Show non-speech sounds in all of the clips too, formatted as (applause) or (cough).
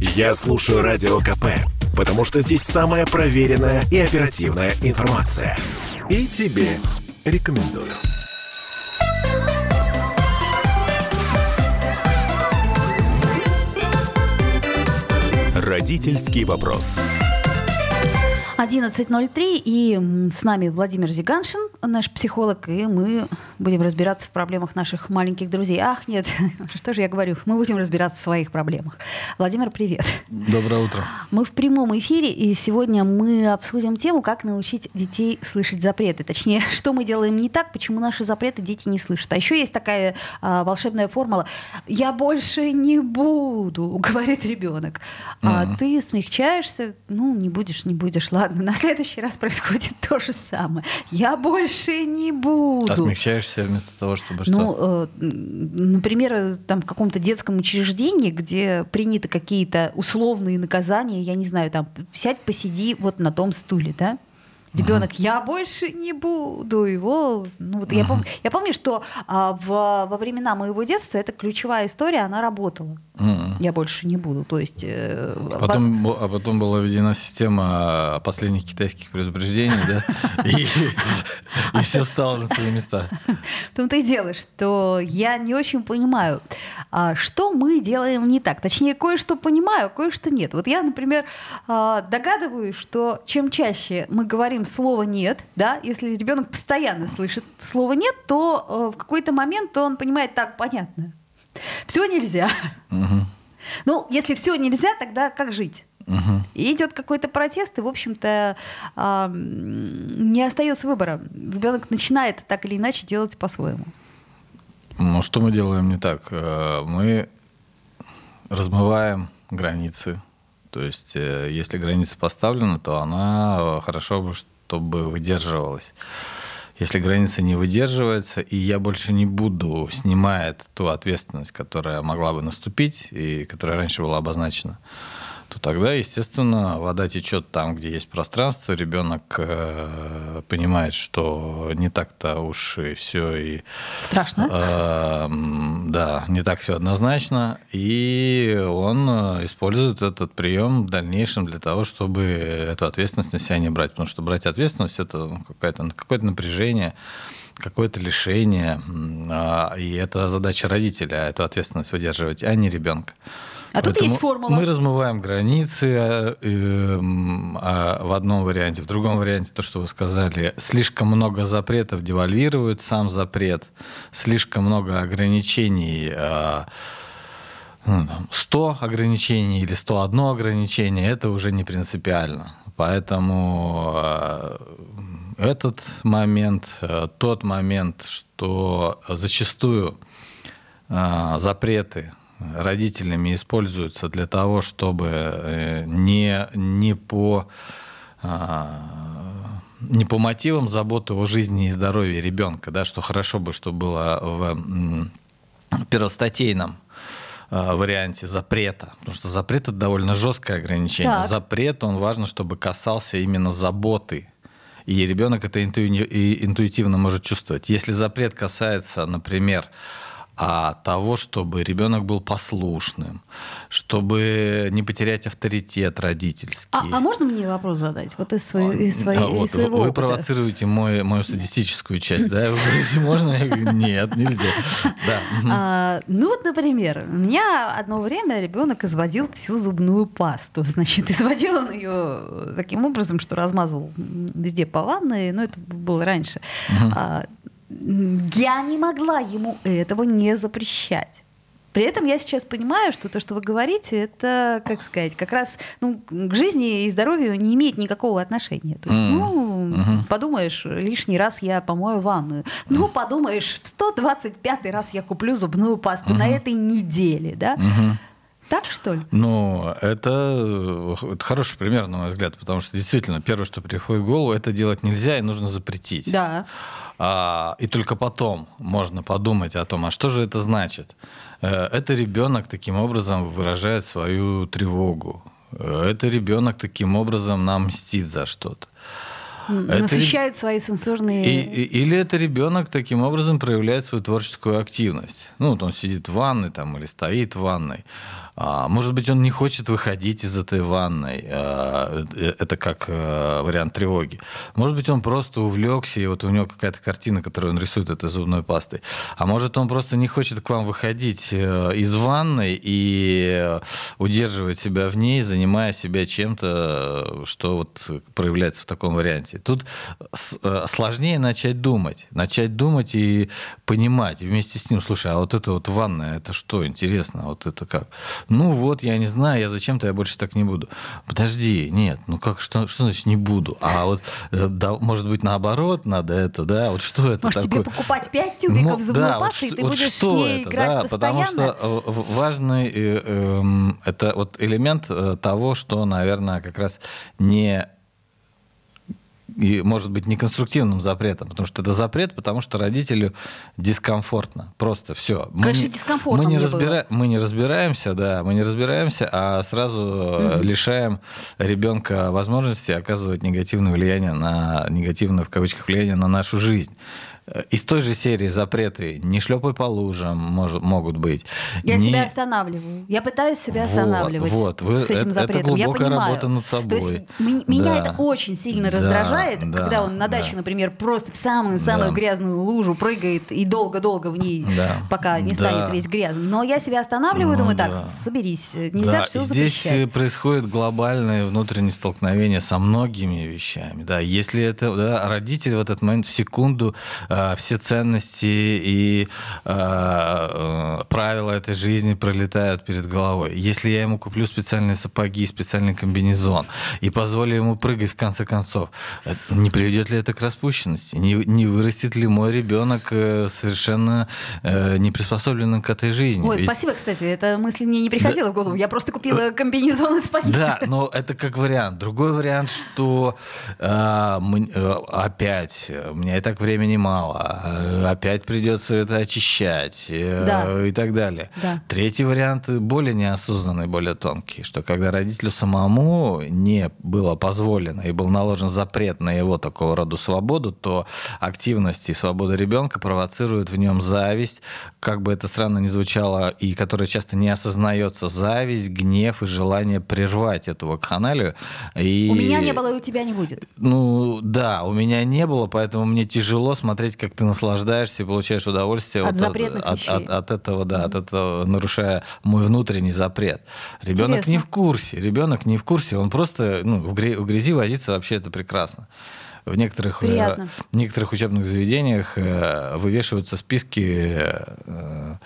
Я слушаю Радио КП, потому что здесь самая проверенная и оперативная информация. И тебе рекомендую. Родительский вопрос. 11.03, и с нами Владимир Зиганшин, наш психолог, и мы будем разбираться в проблемах наших маленьких друзей. Ах, нет, (laughs) что же я говорю, мы будем разбираться в своих проблемах. Владимир, привет. Доброе утро. Мы в прямом эфире, и сегодня мы обсудим тему, как научить детей слышать запреты. Точнее, (laughs) что мы делаем не так, почему наши запреты дети не слышат. А еще есть такая а, волшебная формула «я больше не буду», (laughs) говорит ребенок. А mm-hmm. ты смягчаешься, ну, не будешь, не будешь, ладно ладно, на следующий раз происходит (laughs) то же самое. Я больше не буду. А смягчаешься вместо того, чтобы что? Ну, э, например, там в каком-то детском учреждении, где приняты какие-то условные наказания, я не знаю, там сядь, посиди вот на том стуле, да? Ребенок, uh-huh. я больше не буду его. Ну, вот uh-huh. я, пом- я помню, что а, в, во времена моего детства эта ключевая история, она работала. Uh-huh. Я больше не буду. То есть, э, потом, по... А потом была введена система последних китайских предупреждений, да? И все стало на свои места. В том-то и дело, что я не очень понимаю, а, что мы делаем не так. Точнее, кое-что понимаю, кое-что нет. Вот я, например, а, догадываюсь, что чем чаще мы говорим говорим слово нет, да, если ребенок постоянно слышит слово нет, то э, в какой-то момент он понимает так, понятно. Все нельзя. Угу. Ну, если все нельзя, тогда как жить? Угу. И идет какой-то протест, и, в общем-то, э, не остается выбора. Ребенок начинает так или иначе делать по-своему. Ну, что мы делаем не так? Э, мы размываем границы то есть, э, если граница поставлена, то она э, хорошо бы, чтобы выдерживалась. Если граница не выдерживается, и я больше не буду, снимает ту ответственность, которая могла бы наступить и которая раньше была обозначена, то тогда, естественно, вода течет там, где есть пространство, ребенок э, понимает, что не так-то уж и все и страшно. Э, да, не так все однозначно, и он э, использует этот прием в дальнейшем для того, чтобы эту ответственность на себя не брать, потому что брать ответственность это ну, какое-то какое напряжение какое-то лишение, а, и это задача родителя эту ответственность выдерживать, а не ребенка. А тут есть формула. Мы размываем границы э, э, э, в одном варианте. В другом варианте то, что вы сказали, слишком много запретов девальвирует сам запрет, слишком много ограничений. Э, ну, там, 100 ограничений или 101 ограничение, это уже не принципиально. Поэтому э, этот момент, э, тот момент, что зачастую э, запреты родителями используются для того, чтобы э, не, не по а, не по мотивам заботы о жизни и здоровье ребенка, да, что хорошо бы, что было в первостатейном а, варианте запрета, потому что запрет это довольно жесткое ограничение. Так. Запрет, он важно, чтобы касался именно заботы и ребенок это интуитивно может чувствовать. Если запрет касается, например, а того, чтобы ребенок был послушным, чтобы не потерять авторитет родительский. А, а можно мне вопрос задать? Вот из, своей, из, своей, вот, из своего Вы опыта. провоцируете мой, мою садистическую часть, да? Вы говорите, можно? Я говорю, нет, нельзя. Да. А, ну вот, например, у меня одно время ребенок изводил всю зубную пасту. Значит, изводил он ее таким образом, что размазывал везде по ванной, но это было раньше. Угу. А, я не могла ему этого не запрещать. При этом я сейчас понимаю, что то, что вы говорите, это, как сказать, как раз ну, к жизни и здоровью не имеет никакого отношения. То есть, mm. ну, mm-hmm. подумаешь, лишний раз я помою ванную. Ну, подумаешь, в 125 раз я куплю зубную пасту mm-hmm. на этой неделе, да? Mm-hmm. Так что ли? Ну, это, это хороший пример, на мой взгляд, потому что действительно первое, что приходит в голову, это делать нельзя и нужно запретить. Да. А, и только потом можно подумать о том, а что же это значит. Э, это ребенок таким образом выражает свою тревогу. Э, это ребенок таким образом нам мстит за что-то. Насыщает это... свои сенсорные... И, и, или это ребенок таким образом проявляет свою творческую активность. Ну, вот он сидит в ванной там, или стоит в ванной. А, может быть, он не хочет выходить из этой ванной. А, э, это как э, вариант тревоги. Может быть, он просто увлекся, и вот у него какая-то картина, которую он рисует этой зубной пастой. А может, он просто не хочет к вам выходить э, из ванной и удерживать себя в ней, занимая себя чем-то, что вот проявляется в таком варианте. Тут сложнее начать думать. Начать думать и понимать вместе с ним, слушай, а вот это вот ванная, это что, интересно, вот это как? Ну вот, я не знаю, я зачем-то я больше так не буду. Подожди, нет, ну как, что, что значит не буду? А вот, э, да, может быть, наоборот надо это, да? Вот что это может, такое? тебе покупать пять тюбиков ну, зубной да, пасты, вот, и ты вот будешь с ней это, играть да, постоянно? Потому что э, важный э, э, это вот элемент э, того, что, наверное, как раз не и может быть неконструктивным запретом, потому что это запрет, потому что родителю дискомфортно. Просто все. Конечно, мы, дискомфортно. Мы не, разбира... мы не разбираемся, да, мы не разбираемся, а сразу угу. лишаем ребенка возможности оказывать негативное влияние на негативное в кавычках влияние на нашу жизнь. Э, из той же серии запреты «не шлепай по лужам» может, могут быть. Я не... себя останавливаю. Я пытаюсь себя вот, останавливать вот, вы, с этим запретом. Это глубокая Я понимаю. работа над собой. То есть меня да. это очень сильно раздражает, да, когда он на даче, да. например, просто в самую-самую да. грязную лужу прыгает и долго-долго в ней, да. пока не да. станет весь грязным. Но я себя останавливаю, ну, думаю, да. так, соберись, нельзя да. все Здесь запрещать. происходит глобальное внутреннее столкновение со многими вещами. Да. Если это да, родитель в этот момент в секунду э, все ценности и э, правила этой жизни пролетают перед головой. Если я ему куплю специальные сапоги, специальный комбинезон и позволю ему прыгать в конце концов, не приведет ли это к распущенности? Не, не вырастет ли мой ребенок совершенно э, не приспособленным к этой жизни? Ой, Ведь... спасибо, кстати, эта мысль мне не приходила да. в голову. Я просто купила (laughs) комбинезон и сапоги. Да, но это как вариант. Другой вариант, что э, мы, э, опять, у меня и так времени мало, опять придется это очищать э, да. и так далее. Да. Третий вариант более неосознанный, более тонкий, что когда родителю самому не было позволено и был наложен запрет на его такого рода свободу, то активность и свобода ребенка провоцирует в нем зависть, как бы это странно ни звучало, и которая часто не осознается, зависть, гнев и желание прервать эту вакханалию. И... У меня не было, и у тебя не будет. Ну да, у меня не было, поэтому мне тяжело смотреть, как ты наслаждаешься и получаешь удовольствие от вот запретных от, вещей. От, от этого, да, от этого нарушая мой внутренний запрет. Ребенок Интересно. не в курсе, ребенок не в курсе, он просто ну, в, гре- в грязи возиться вообще это прекрасно. В некоторых, э, в некоторых учебных заведениях э, вывешиваются списки э,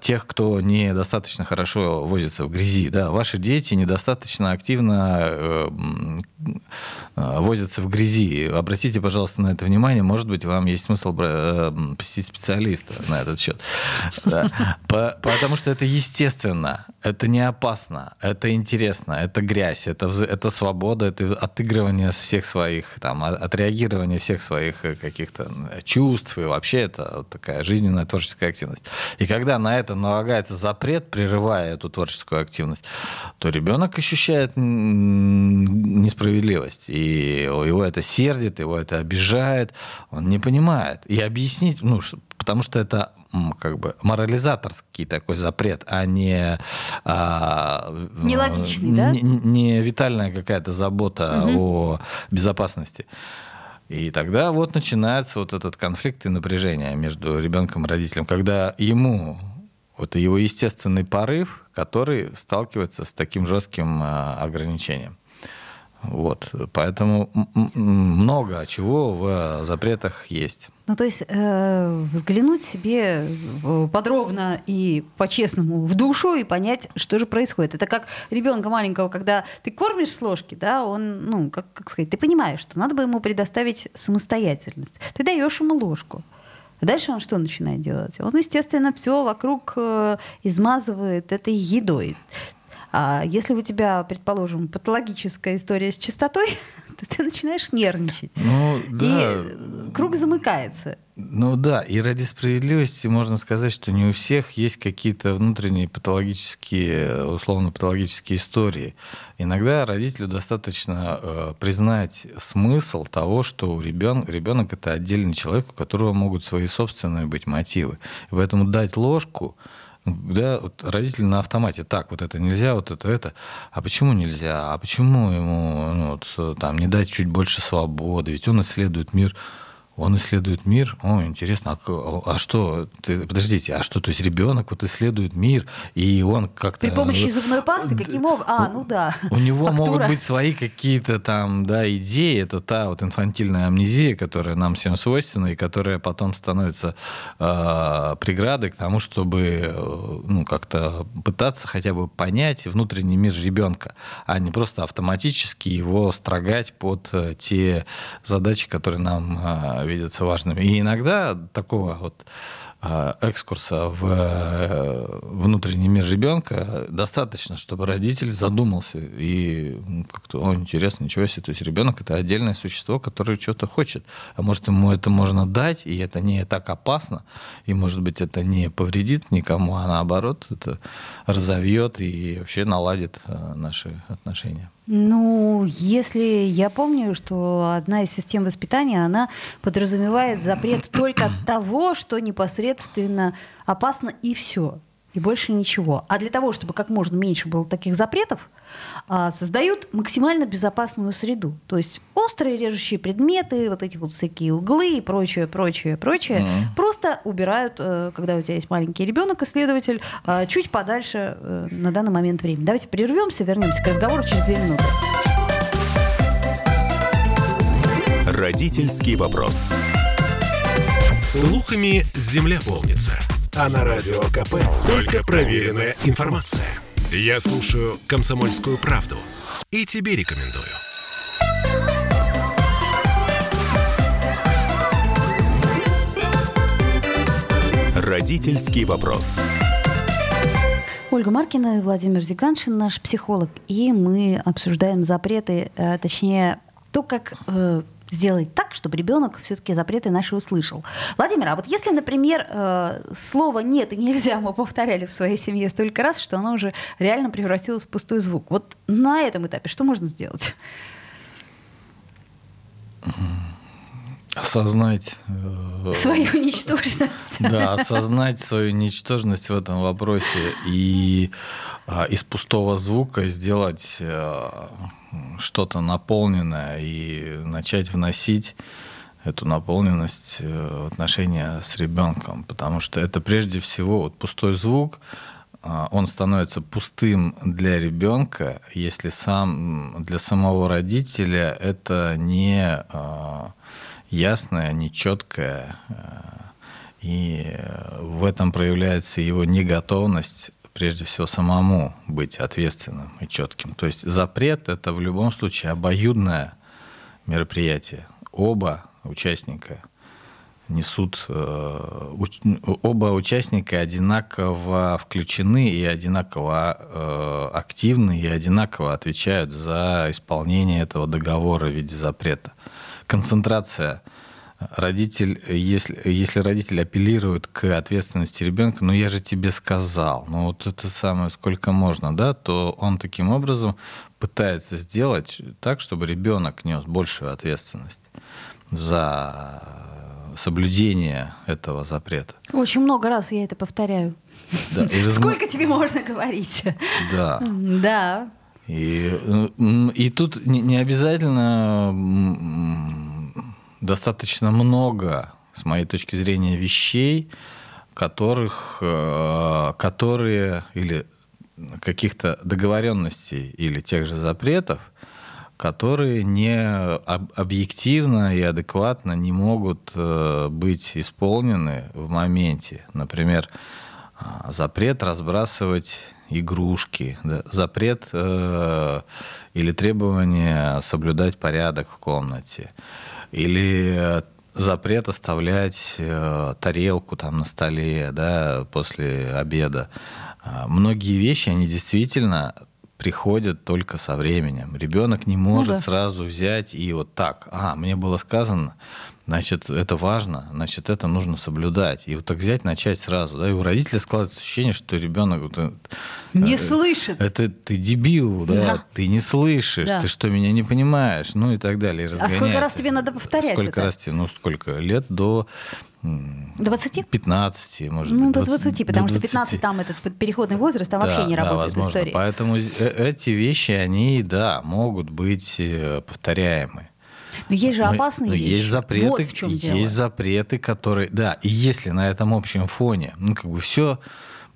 тех, кто недостаточно хорошо возится в грязи. Да, ваши дети недостаточно активно возятся в грязи. Обратите, пожалуйста, на это внимание. Может быть, вам есть смысл э, посетить специалиста на этот счет. Да. По, потому что это естественно, это не опасно, это интересно, это грязь, это, это свобода, это отыгрывание всех своих, там, отреагирование всех своих каких-то чувств. И вообще это такая жизненная творческая активность. И когда на это налагается запрет, прерывая эту творческую активность, то ребенок ощущает несправедливость. И его это сердит, его это обижает, он не понимает. И объяснить, ну, потому что это как бы морализаторский такой запрет, а не а, нелогичный, да? Не, не витальная какая-то забота угу. о безопасности. И тогда вот начинается вот этот конфликт и напряжение между ребенком и родителем, когда ему вот его естественный порыв, который сталкивается с таким жестким ограничением. Вот, поэтому много чего в запретах есть. Ну, то есть э, взглянуть себе подробно и по-честному в душу и понять, что же происходит. Это как ребенка маленького, когда ты кормишь с ложки, да, он, ну, как, как сказать, ты понимаешь, что надо бы ему предоставить самостоятельность. Ты даешь ему ложку. Дальше он что начинает делать? Он, естественно, все вокруг э, измазывает этой едой. А если у тебя, предположим, патологическая история с чистотой, (laughs) то ты начинаешь нервничать. Ну, да. И круг замыкается. Ну да, и ради справедливости можно сказать, что не у всех есть какие-то внутренние патологические, условно-патологические истории. Иногда родителю достаточно э, признать смысл того, что у ребен, ребенок это отдельный человек, у которого могут свои собственные быть мотивы. И поэтому дать ложку Да, вот родители на автомате. Так, вот это нельзя, вот это, это. А почему нельзя? А почему ему ну, вот, там, не дать чуть больше свободы? Ведь он исследует мир он исследует мир. О, интересно, а, а что? Ты, подождите, а что? То есть ребенок вот исследует мир, и он как-то... При помощи зубной пасты? Каким образом? А, ну да. У него Фактура. могут быть свои какие-то там, да, идеи. Это та вот инфантильная амнезия, которая нам всем свойственна, и которая потом становится э, преградой к тому, чтобы э, ну, как-то пытаться хотя бы понять внутренний мир ребенка, а не просто автоматически его строгать под э, те задачи, которые нам э, видятся важными. И иногда такого вот а, экскурса в э, внутренний мир ребенка достаточно, чтобы родитель задумался и как-то, о, интересно, ничего себе, то есть ребенок это отдельное существо, которое что-то хочет, а может ему это можно дать, и это не так опасно, и может быть это не повредит никому, а наоборот это разовьет и вообще наладит э, наши отношения. Ну, если я помню, что одна из систем воспитания, она подразумевает запрет только того, что непосредственно опасно и все и больше ничего. А для того, чтобы как можно меньше было таких запретов, а, создают максимально безопасную среду. То есть острые режущие предметы, вот эти вот всякие углы и прочее, прочее, прочее, mm-hmm. просто убирают, э, когда у тебя есть маленький ребенок, исследователь, а, чуть подальше э, на данный момент времени. Давайте прервемся, вернемся к разговору через две минуты. Родительский вопрос. Слухами земля полнится. А на радио КП только проверенная информация. Я слушаю «Комсомольскую правду» и тебе рекомендую. Родительский вопрос. Ольга Маркина и Владимир Зиганшин, наш психолог, и мы обсуждаем запреты, э, точнее, то, как э, сделать так, чтобы ребенок все-таки запреты наши услышал. Владимир, а вот если, например, э, слово «нет» и «нельзя» мы повторяли в своей семье столько раз, что оно уже реально превратилось в пустой звук, вот на этом этапе что можно сделать? Осознать... Э, свою ничтожность. (laughs) Да, осознать свою ничтожность в этом вопросе и а, из пустого звука сделать э, что-то наполненное и начать вносить эту наполненность э, в отношения с ребенком, потому что это прежде всего вот пустой звук, а, он становится пустым для ребенка, если сам для самого родителя это не а, ясное, не четкое, э, и в этом проявляется его неготовность прежде всего самому быть ответственным и четким. То есть запрет это в любом случае обоюдное мероприятие. Оба участника несут, э, оба участника одинаково включены и одинаково э, активны и одинаково отвечают за исполнение этого договора в виде запрета. Концентрация родитель, если, если родитель апеллирует к ответственности ребенка, ну я же тебе сказал, ну вот это самое, сколько можно, да, то он таким образом пытается сделать так, чтобы ребенок нес большую ответственность за соблюдение этого запрета. Очень много раз я это повторяю. Да, разм... Сколько тебе можно говорить? Да. Да. И, и тут не обязательно достаточно много, с моей точки зрения, вещей, которых, э, которые или каких-то договоренностей или тех же запретов, которые не объективно и адекватно не могут э, быть исполнены в моменте. Например, э, запрет разбрасывать игрушки, да, запрет э, или требование соблюдать порядок в комнате, или запрет оставлять э, тарелку там на столе, да, после обеда. А, многие вещи, они действительно приходят только со временем. Ребенок не может ну, да. сразу взять и вот так, а, мне было сказано, значит, это важно, значит, это нужно соблюдать. И вот так взять, начать сразу. Да? И у родителей складывается ощущение, что ребенок... Вот, э, не э, слышит. Это ты дебил, да? да. Ты не слышишь, да. ты что, меня не понимаешь? Ну и так далее. И а сколько раз тебе надо повторять Сколько это? раз тебе? Ну, сколько? Лет до 20? 15, может ну, быть. Ну, до 20, потому 20. что 15 там этот переходный возраст, там да, вообще не да, работает возможно. история. Поэтому э, эти вещи, они, да, могут быть повторяемы. Но есть же опасные но, вещи. Есть запреты, вот в чем есть дело. запреты, которые... Да, и если на этом общем фоне, ну, как бы все...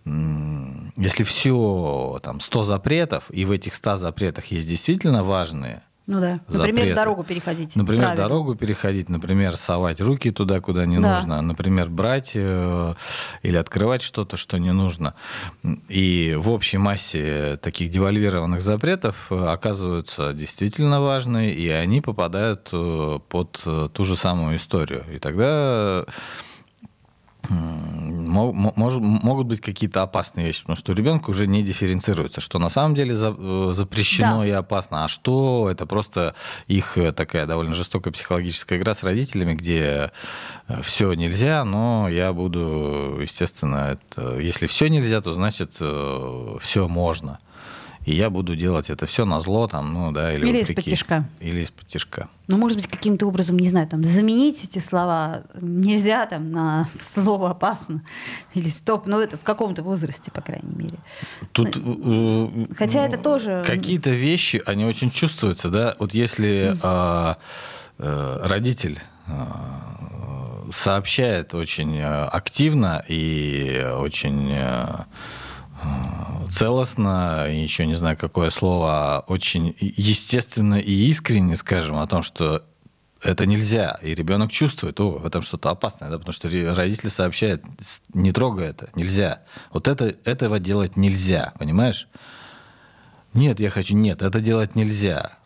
Если все, там, 100 запретов, и в этих 100 запретах есть действительно важные ну да. Например, запреты. дорогу переходить. Например, правильно. дорогу переходить, например, совать руки туда, куда не да. нужно, например, брать э, или открывать что-то, что не нужно. И в общей массе таких девальвированных запретов э, оказываются действительно важные, и они попадают э, под э, ту же самую историю. И тогда могут быть какие-то опасные вещи, потому что у ребенка уже не дифференцируется, что на самом деле э, запрещено да. и опасно, а что это просто их э, такая довольно жестокая психологическая игра с родителями, где э, все нельзя, но я буду, естественно, это, если все нельзя, то значит все можно и я буду делать это все на зло, там, ну, да, или, или из-под тяжка. Или из-под тяжка. Ну, может быть, каким-то образом, не знаю, там, заменить эти слова нельзя там на слово опасно или стоп, ну, это в каком-то возрасте, по крайней мере. Тут, э, Хотя это тоже... Какие-то вещи, они очень чувствуются, да, вот если э, э, родитель э, сообщает очень э, активно и очень целостно, еще не знаю, какое слово, очень естественно и искренне скажем о том, что это нельзя. И ребенок чувствует, о, в этом что-то опасное, да, потому что родители сообщают, не трогай это, нельзя. Вот это, этого делать нельзя, понимаешь? Нет, я хочу, нет, это делать нельзя.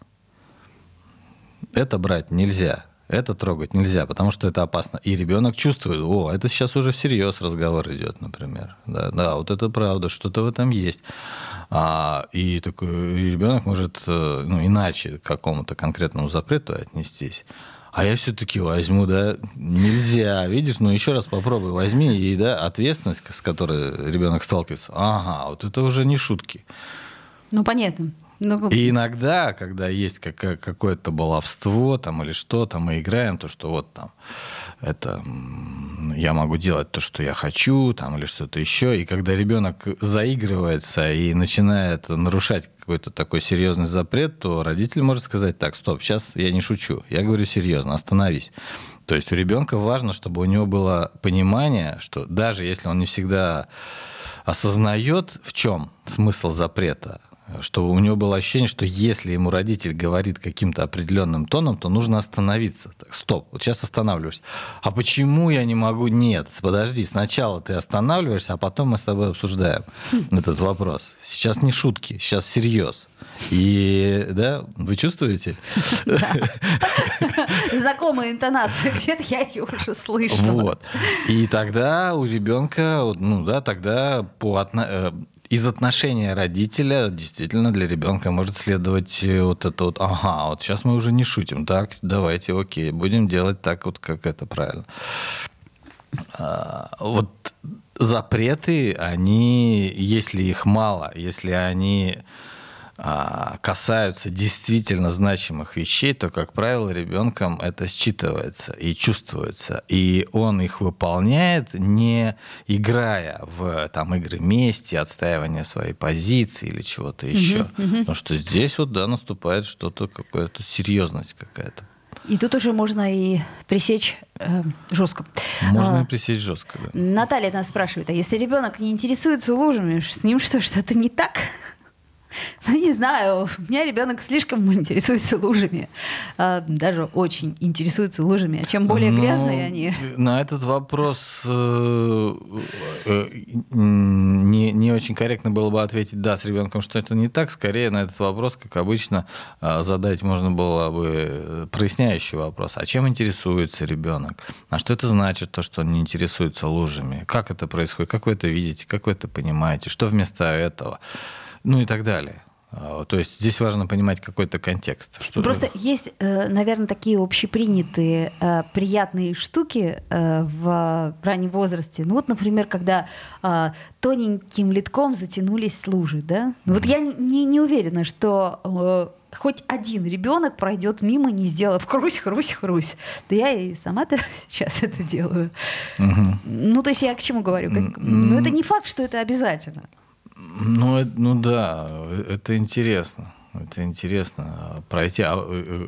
Это брать нельзя. Это трогать нельзя, потому что это опасно. И ребенок чувствует, о, это сейчас уже всерьез разговор идет, например. Да, да вот это правда, что-то в этом есть. А, и такой ребенок может э, ну, иначе к какому-то конкретному запрету отнестись. А я все-таки возьму, да, нельзя, видишь, ну еще раз попробуй, возьми, и да, ответственность, с которой ребенок сталкивается, ага, вот это уже не шутки. Ну, понятно. Ну, и иногда, когда есть какое-то баловство там, или что, там мы играем, то, что вот там это я могу делать то, что я хочу, там, или что-то еще. И когда ребенок заигрывается и начинает нарушать какой-то такой серьезный запрет, то родитель может сказать, так, стоп, сейчас я не шучу, я говорю серьезно, остановись. То есть у ребенка важно, чтобы у него было понимание, что даже если он не всегда осознает, в чем смысл запрета, что у него было ощущение, что если ему родитель говорит каким-то определенным тоном, то нужно остановиться. Так, стоп, вот сейчас останавливаешься. А почему я не могу? Нет, подожди, сначала ты останавливаешься, а потом мы с тобой обсуждаем (laughs) этот вопрос. Сейчас не шутки, сейчас всерьез. И, да, вы чувствуете? (laughs) (laughs) Знакомая интонация, где-то я ее уже слышала. Вот. И тогда у ребенка, ну да, тогда по э, из отношения родителя действительно для ребенка может следовать э, вот это вот, ага, вот сейчас мы уже не шутим, так, давайте, окей, будем делать так вот, как это правильно. А, вот запреты, они, если их мало, если они касаются действительно значимых вещей, то, как правило, ребенком это считывается и чувствуется. И он их выполняет, не играя в там, игры мести, отстаивание своей позиции или чего-то еще. Угу, угу. Потому что здесь вот, да, наступает что-то, какая-то серьезность какая-то. И тут уже можно и пресечь э, жестко. Можно а, и пресечь жестко, да. Наталья нас спрашивает, а если ребенок не интересуется лужами, с ним что, что-то не так? Ну, не знаю, у меня ребенок слишком интересуется лужами. А, даже очень интересуется лужами. А чем более ну, грязные они... На этот вопрос э, э, не, не очень корректно было бы ответить «да» с ребенком, что это не так. Скорее на этот вопрос, как обычно, э, задать можно было бы проясняющий вопрос. А чем интересуется ребенок? А что это значит, то, что он не интересуется лужами? Как это происходит? Как вы это видите? Как вы это понимаете? Что вместо этого? Ну и так далее. А, то есть здесь важно понимать какой-то контекст. Что Просто есть, э, наверное, такие общепринятые э, приятные штуки э, в раннем возрасте. Ну вот, например, когда тоненьким литком затянулись лужи, да? Ну вот я не, не уверена, что хоть один ребенок пройдет мимо, не сделав хрусь, хрусь, хрусь. Да я и сама-то (laughs) сейчас это делаю. Угу. Ну, то есть я к чему говорю? Как... Ну, это не факт, что это обязательно. Ну, ну да, это интересно. Это интересно пройти. А, а,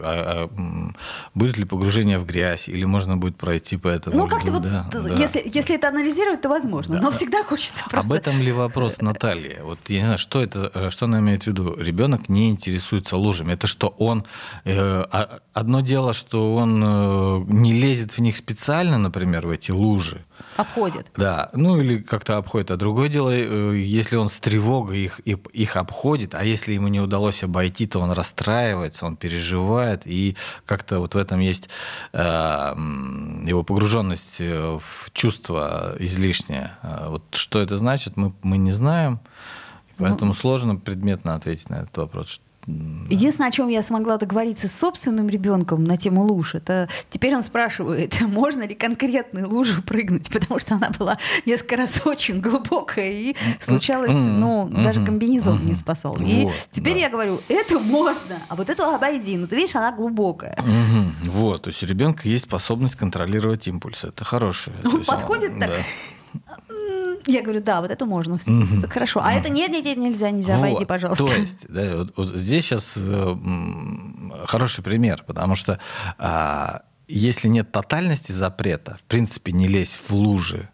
а, будет ли погружение в грязь, или можно будет пройти по этому? Ну, как-то вот, да, если, да. если это анализировать, то возможно. Да. Но всегда хочется просто... Об этом ли вопрос (laughs) Натальи? Вот я не знаю, что это, что она имеет в виду? Ребенок не интересуется лужами. Это что он... Э, одно дело, что он э, не лезет в них специально, например, в эти лужи. Обходит. Да, ну или как-то обходит. А другое дело, э, если он с тревогой их, их обходит, а если ему не удалось обойти, то он расстраивается, он переживает, и как-то вот в этом есть э, его погруженность э, в чувство излишнее. Э, вот что это значит, мы, мы не знаем, поэтому ну, сложно предметно ответить на этот вопрос. Единственное, о чем я смогла договориться с собственным ребенком на тему луж, это теперь он спрашивает, (laughs) можно ли конкретную лужу прыгнуть, потому что она была несколько раз очень глубокая и случалось, ну, даже комбинезон не спасал. И теперь я говорю, это можно, а вот эту обойди, ну ты видишь, она глубокая. Вот, то есть у ребенка есть способность контролировать импульсы, это хорошее. Он подходит так. Я говорю, да, вот это можно. Mm-hmm. Хорошо. А mm-hmm. это нет, нет, нет, нельзя, нельзя. Вот. Войди, пожалуйста. То есть, да, вот, вот здесь сейчас э, хороший пример, потому что э, если нет тотальности запрета, в принципе, не лезь в лужи,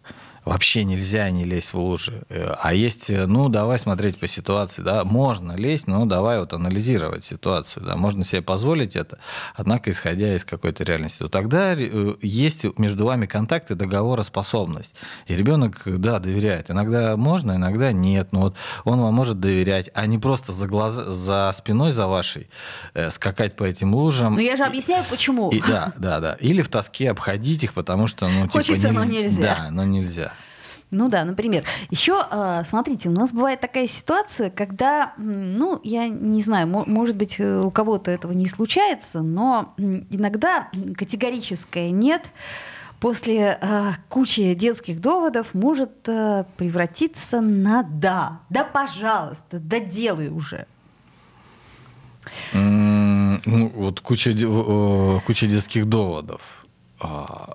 вообще нельзя не лезть в лужи. Э, а есть, э, ну, давай смотреть по ситуации, да, можно лезть, но давай вот анализировать ситуацию, да, можно себе позволить это, однако исходя из какой-то реальности. То тогда э, есть между вами контакт и договороспособность. И ребенок, да, доверяет. Иногда можно, иногда нет, но вот он вам может доверять, а не просто за, глаза, за спиной за вашей э, скакать по этим лужам. Но я же объясняю, почему. И, да, да, да. Или в тоске обходить их, потому что, ну, типа, Хочется, типа, нельзя. но нельзя. Да, но нельзя. Ну да, например. Еще, а, смотрите, у нас бывает такая ситуация, когда, ну, я не знаю, может быть, э, у кого-то этого не случается, но иногда категорическое «нет» после э, кучи детских доводов может э, превратиться на «да». Да, пожалуйста, да делай уже. Ну, вот куча, куча детских доводов. А,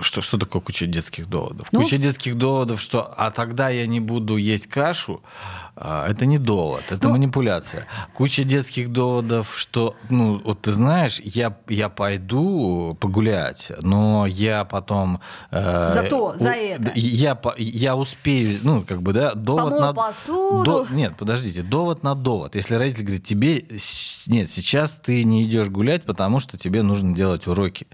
что, что такое куча детских доводов? Ну, куча детских доводов, что а тогда я не буду есть кашу, это не довод, это ну, манипуляция. Куча детских доводов, что, ну, вот ты знаешь, я, я пойду погулять, но я потом... Э, Зато, за это. Я, я успею, ну, как бы, да, довод Помыл на... посуду. До, нет, подождите, довод на довод. Если родитель говорит, тебе... Нет, сейчас ты не идешь гулять, потому что тебе нужно делать уроки.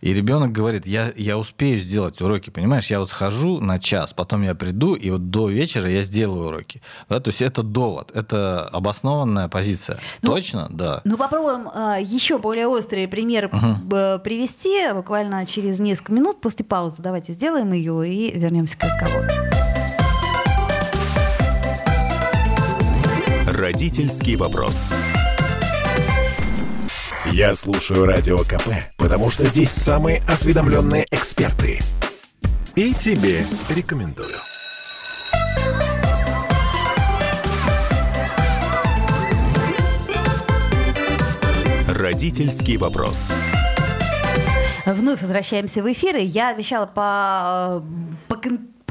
И ребенок говорит, я, я успею сделать уроки, понимаешь? Я вот схожу на час, потом я приду, и вот до вечера я сделаю уроки. Да, то есть это довод, это обоснованная позиция. Ну, Точно? Да. Ну попробуем э, еще более острые примеры угу. привести буквально через несколько минут после паузы. Давайте сделаем ее и вернемся к разговору. Родительский вопрос. Я слушаю Радио КП, потому что здесь самые осведомленные эксперты. И тебе рекомендую. Родительский вопрос. Вновь возвращаемся в эфир. Я обещала по, по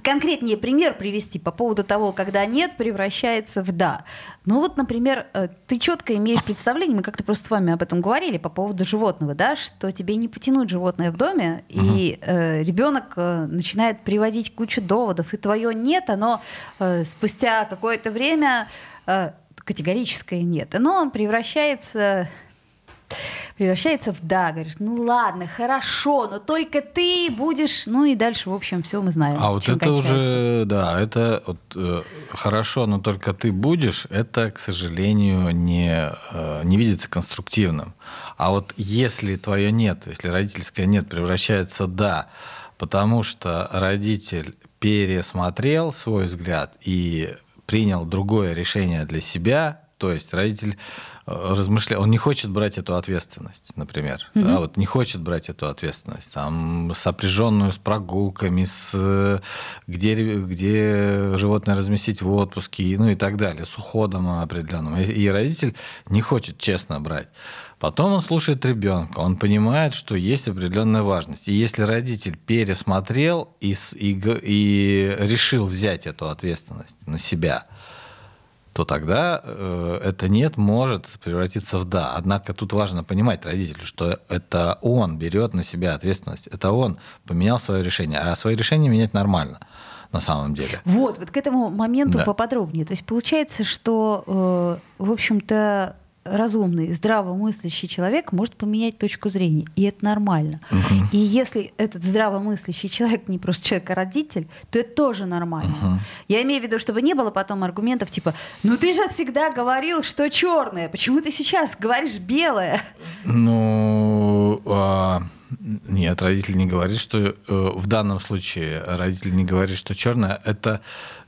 конкретнее пример привести по поводу того, когда нет превращается в да. Ну вот, например, э, ты четко имеешь представление, мы как-то просто с вами об этом говорили по поводу животного, да, что тебе не потянуть животное в доме, угу. и э, ребенок э, начинает приводить кучу доводов, и твое нет, оно э, спустя какое-то время э, категорическое нет, оно превращается превращается в да. Говоришь, ну ладно, хорошо, но только ты будешь... Ну и дальше, в общем, все мы знаем. А вот это кончается. уже, да, это вот, э, хорошо, но только ты будешь, это, к сожалению, не, э, не видится конструктивным. А вот если твое нет, если родительское нет превращается да, потому что родитель пересмотрел свой взгляд и принял другое решение для себя, То есть родитель размышляет, он не хочет брать эту ответственность, например, угу. да, вот не хочет брать эту ответственность, там, сопряженную с прогулками, с где, где животное разместить в отпуске, ну и так далее, с уходом определенным. И родитель не хочет честно брать. Потом он слушает ребенка, он понимает, что есть определенная важность. И если родитель пересмотрел и, и, и решил взять эту ответственность на себя, то тогда э, это нет может превратиться в да. Однако тут важно понимать родителю, что это он берет на себя ответственность, это он поменял свое решение, а свое решение менять нормально на самом деле. Вот, вот к этому моменту да. поподробнее. То есть получается, что, э, в общем-то, разумный, здравомыслящий человек может поменять точку зрения, и это нормально. Угу. И если этот здравомыслящий человек не просто человек, а родитель, то это тоже нормально. Угу. Я имею в виду, чтобы не было потом аргументов типа, ну ты же всегда говорил, что черное, почему ты сейчас говоришь белое? Ну, а, нет, родитель не говорит, что э, в данном случае родитель не говорит, что черное это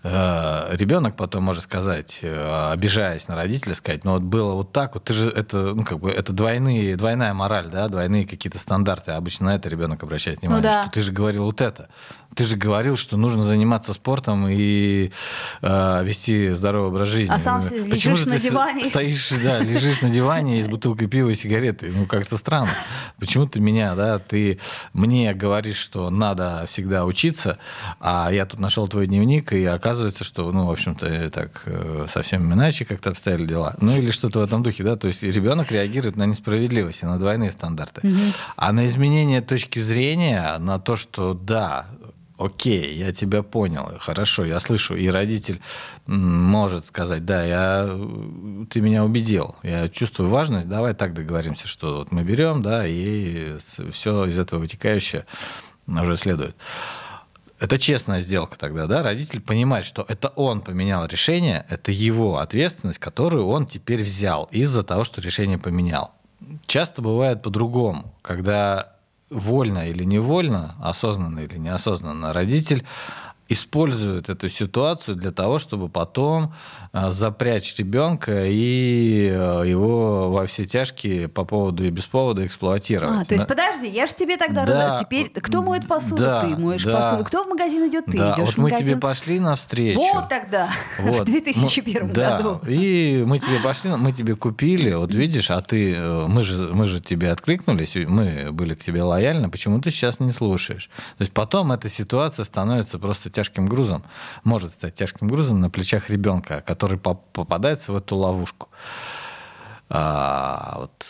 э, ребенок потом может сказать, э, обижаясь на родителя, сказать, ну вот было вот так, вот ты же это, ну как бы это двойные, двойная мораль, да, двойные какие-то стандарты. Обычно на это ребенок обращает внимание, ну, да. что ты же говорил вот это. Ты же говорил, что нужно заниматься спортом и э, вести здоровый образ жизни. А сам Почему лежишь на диване. Стоишь, да, лежишь на диване с бутылкой пива и сигареты. Ну, как-то странно. Почему ты меня, да, ты мне говоришь, что надо всегда учиться, а я тут нашел твой дневник, и оказывается, что, ну, в общем-то, так э, совсем иначе как-то обстояли дела. Ну, или что-то в этом духе, да. То есть ребенок реагирует на несправедливость и на двойные стандарты. Угу. А на изменение точки зрения, на то, что да, окей, я тебя понял, хорошо, я слышу, и родитель может сказать, да, я, ты меня убедил, я чувствую важность, давай так договоримся, что вот мы берем, да, и все из этого вытекающее уже следует. Это честная сделка тогда, да? Родитель понимает, что это он поменял решение, это его ответственность, которую он теперь взял из-за того, что решение поменял. Часто бывает по-другому, когда вольно или невольно, осознанно или неосознанно, родитель используют эту ситуацию для того, чтобы потом а, запрячь ребенка и а, его во все тяжкие по поводу и без повода эксплуатировать. А, то есть, подожди, я же тебе тогда да, теперь... Кто моет посуду? Да, ты моешь да, посуду. Кто в магазин идет? Ты да, идешь вот в магазин. мы тебе пошли навстречу. Вот тогда, (laughs) вот. в 2001 да, году. И мы тебе пошли, мы тебе купили, вот видишь, а ты, э, мы же, мы же тебе откликнулись, мы были к тебе лояльны, почему ты сейчас не слушаешь? То есть потом эта ситуация становится просто тяжким грузом, может стать тяжким грузом на плечах ребенка, который попадается в эту ловушку. А, вот,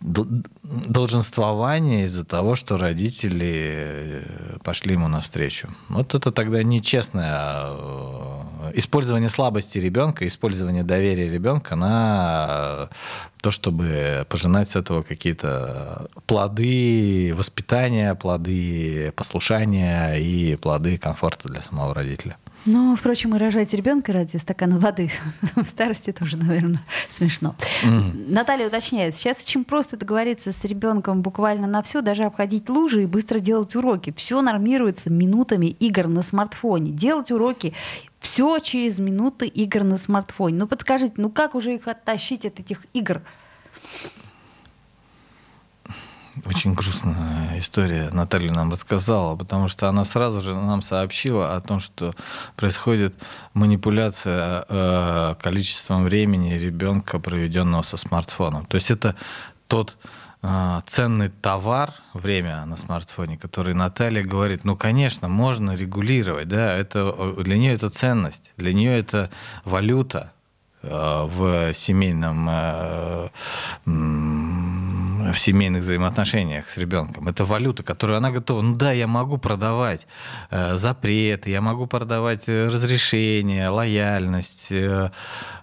долженствование из-за того, что родители э, пошли ему навстречу. Вот это тогда нечестное э, использование слабости ребенка, использование доверия ребенка на то, чтобы пожинать с этого какие-то плоды воспитания, плоды послушания и плоды комфорта для самого родителя. Ну, впрочем, и рожать ребенка ради стакана воды (laughs) в старости тоже, наверное, смешно. Mm-hmm. Наталья уточняет, сейчас очень просто договориться с ребенком буквально на все, даже обходить лужи и быстро делать уроки. Все нормируется минутами игр на смартфоне. Делать уроки все через минуты игр на смартфоне. Ну, подскажите, ну как уже их оттащить от этих игр? Очень грустная история Наталья нам рассказала, потому что она сразу же нам сообщила о том, что происходит манипуляция э, количеством времени ребенка, проведенного со смартфоном. То есть это тот э, ценный товар, время на смартфоне, который Наталья говорит, ну, конечно, можно регулировать, да, это, для нее это ценность, для нее это валюта э, в семейном э, в семейных взаимоотношениях с ребенком. Это валюта, которую она готова. Ну да, я могу продавать э, запреты, я могу продавать э, разрешения, лояльность, э,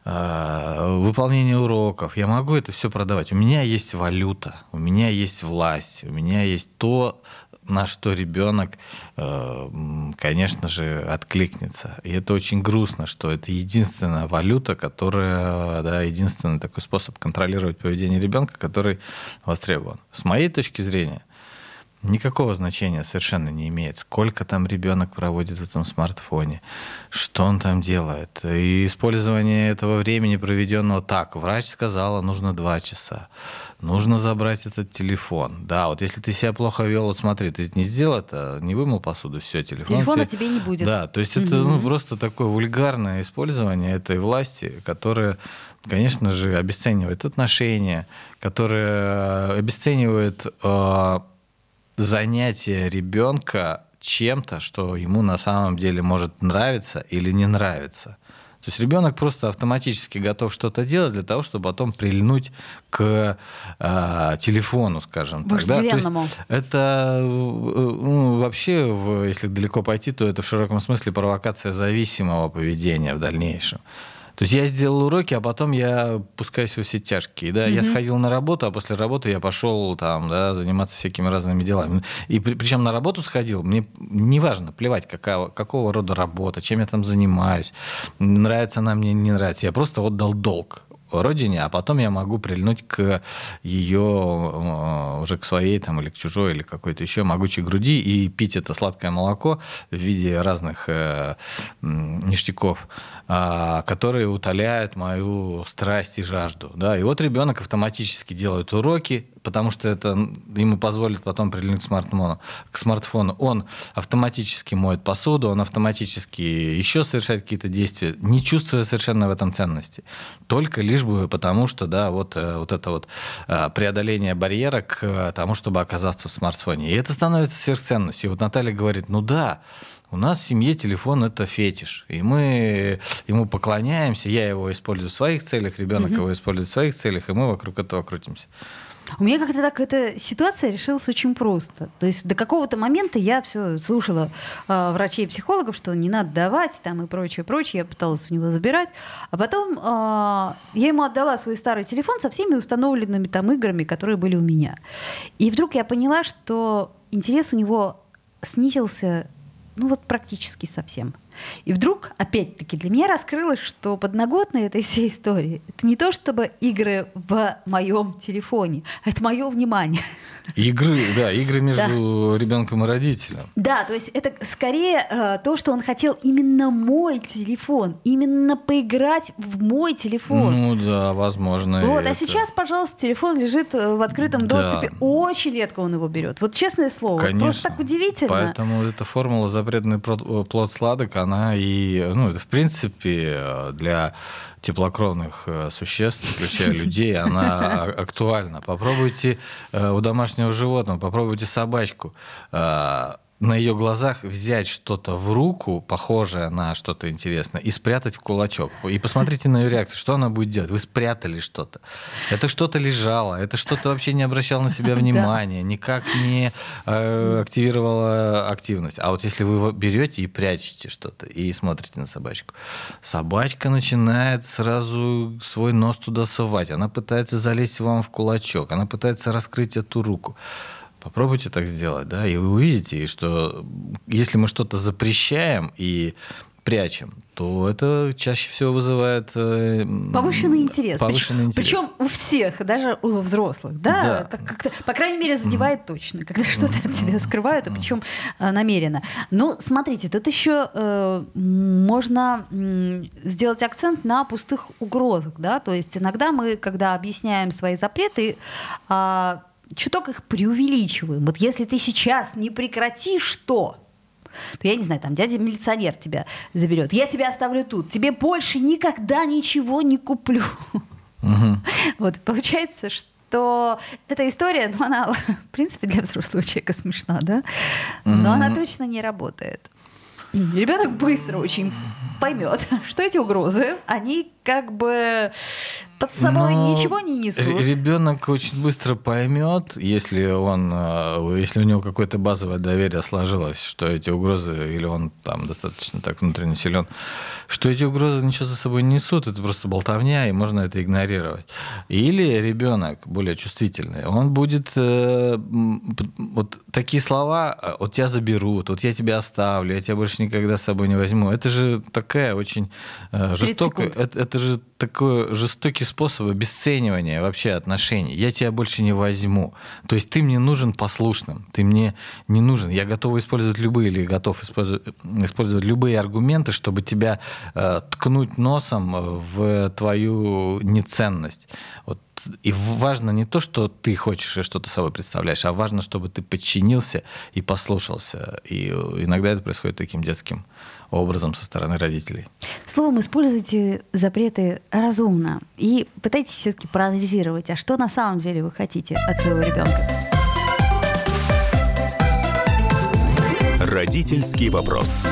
э, выполнение уроков. Я могу это все продавать. У меня есть валюта, у меня есть власть, у меня есть то, на что ребенок, э, конечно же, откликнется. И это очень грустно, что это единственная валюта, которая, да, единственный такой способ контролировать поведение ребенка, который востребован. С моей точки зрения, никакого значения совершенно не имеет, сколько там ребенок проводит в этом смартфоне, что он там делает. И использование этого времени, проведенного так, врач сказала, нужно два часа, нужно забрать этот телефон. Да, вот если ты себя плохо вел, вот смотри, ты не сделал это, не вымыл посуду, все, телефон. Телефона тебе, тебе не будет. Да, то есть угу. это ну, просто такое вульгарное использование этой власти, которая конечно же, обесценивает отношения, которая обесценивает э, занятие ребенка чем-то, что ему на самом деле может нравиться или не нравиться. То есть ребенок просто автоматически готов что-то делать для того, чтобы потом прильнуть к э, телефону, скажем так. Да? То есть это э, ну, вообще, если далеко пойти, то это в широком смысле провокация зависимого поведения в дальнейшем. То есть я сделал уроки, а потом я пускаюсь во все тяжкие. Да? Mm-hmm. Я сходил на работу, а после работы я пошел там, да, заниматься всякими разными делами. И при, причем на работу сходил, мне неважно, плевать, какая, какого рода работа, чем я там занимаюсь, нравится она мне, не нравится. Я просто отдал долг родине, а потом я могу прильнуть к ее э, уже к своей там или к чужой или какой-то еще могучей груди и пить это сладкое молоко в виде разных э, ништяков, э, которые утоляют мою страсть и жажду. Да? И вот ребенок автоматически делает уроки, потому что это ему позволит потом прилинуть к смартфону. К смартфону. Он автоматически моет посуду, он автоматически еще совершает какие-то действия, не чувствуя совершенно в этом ценности. Только лишь бы потому, что да, вот, э, вот это вот э, преодоление барьера к тому, чтобы оказаться в смартфоне. И это становится сверхценностью. И вот Наталья говорит, ну да, у нас в семье телефон это фетиш, и мы ему поклоняемся. Я его использую в своих целях, ребенок угу. его использует в своих целях, и мы вокруг этого крутимся. У меня как-то так эта ситуация решилась очень просто. То есть до какого-то момента я все слушала э, врачей и психологов, что не надо давать там и прочее, прочее. Я пыталась у него забирать. А потом э, я ему отдала свой старый телефон со всеми установленными там играми, которые были у меня. И вдруг я поняла, что интерес у него снизился ну вот практически совсем. И вдруг, опять-таки, для меня раскрылось, что подноготной этой всей истории это не то, чтобы игры в моем телефоне, а это мое внимание. Игры, да, игры между да. ребенком и родителем. Да, то есть это скорее э, то, что он хотел именно мой телефон, именно поиграть в мой телефон. Ну да, возможно. Вот, а это... сейчас, пожалуйста, телефон лежит э, в открытом да. доступе. Очень редко он его берет. Вот честное слово, Конечно. просто так удивительно. Поэтому эта формула запретный плод сладок, она и, ну, это в принципе для теплокровных э, существ, включая людей, она (laughs) актуальна. Попробуйте э, у домашнего животного, попробуйте собачку э, на ее глазах взять что-то в руку, похожее на что-то интересное, и спрятать в кулачок. И посмотрите на ее реакцию, что она будет делать. Вы спрятали что-то. Это что-то лежало, это что-то вообще не обращало на себя (laughs) внимания, никак не э, активировало активность. А вот если вы берете и прячете что-то, и смотрите на собачку, собачка начинает сразу свой нос туда совать. Она пытается залезть вам в кулачок, она пытается раскрыть эту руку. Попробуйте так сделать, да, и вы увидите, что если мы что-то запрещаем и прячем, то это чаще всего вызывает э, повышенный интерес. Повышенный причем, интерес. Причем у всех, даже у взрослых, да, да. Как, как-то, по крайней мере, задевает mm. точно, когда что-то от тебя скрывают, и причем э, намеренно. Ну, смотрите, тут еще э, можно э, сделать акцент на пустых угрозах, да, то есть иногда мы, когда объясняем свои запреты, э, чуток их преувеличиваем. Вот если ты сейчас не прекратишь то, то я не знаю, там дядя милиционер тебя заберет, я тебя оставлю тут, тебе больше никогда ничего не куплю. Угу. (laughs) Вот получается, что эта история, ну она, в принципе, для взрослого человека смешна, да, но она точно не работает. Ребенок быстро очень поймет, (laughs) что эти угрозы, они как бы под собой Но ничего не несут. Ребенок очень быстро поймет, если он, э, если у него какое-то базовое доверие сложилось, что эти угрозы, или он там достаточно так внутренне силен, что эти угрозы ничего за собой не несут, это просто болтовня, и можно это игнорировать. Или ребенок более чувствительный, он будет э, вот такие слова, «А, вот тебя заберут, вот я тебя оставлю, я тебя больше никогда с собой не возьму. Это же такая очень э, жестокая, это, это же такой жестокий способ обесценивания вообще отношений. Я тебя больше не возьму. То есть ты мне нужен послушным, ты мне не нужен. Я готов использовать любые или готов использовать, использовать любые аргументы, чтобы тебя э, ткнуть носом в твою неценность. Вот и важно не то, что ты хочешь и что ты собой представляешь, а важно, чтобы ты подчинился и послушался. И иногда это происходит таким детским образом со стороны родителей. Словом, используйте запреты разумно и пытайтесь все-таки проанализировать, а что на самом деле вы хотите от своего ребенка. Родительский вопрос.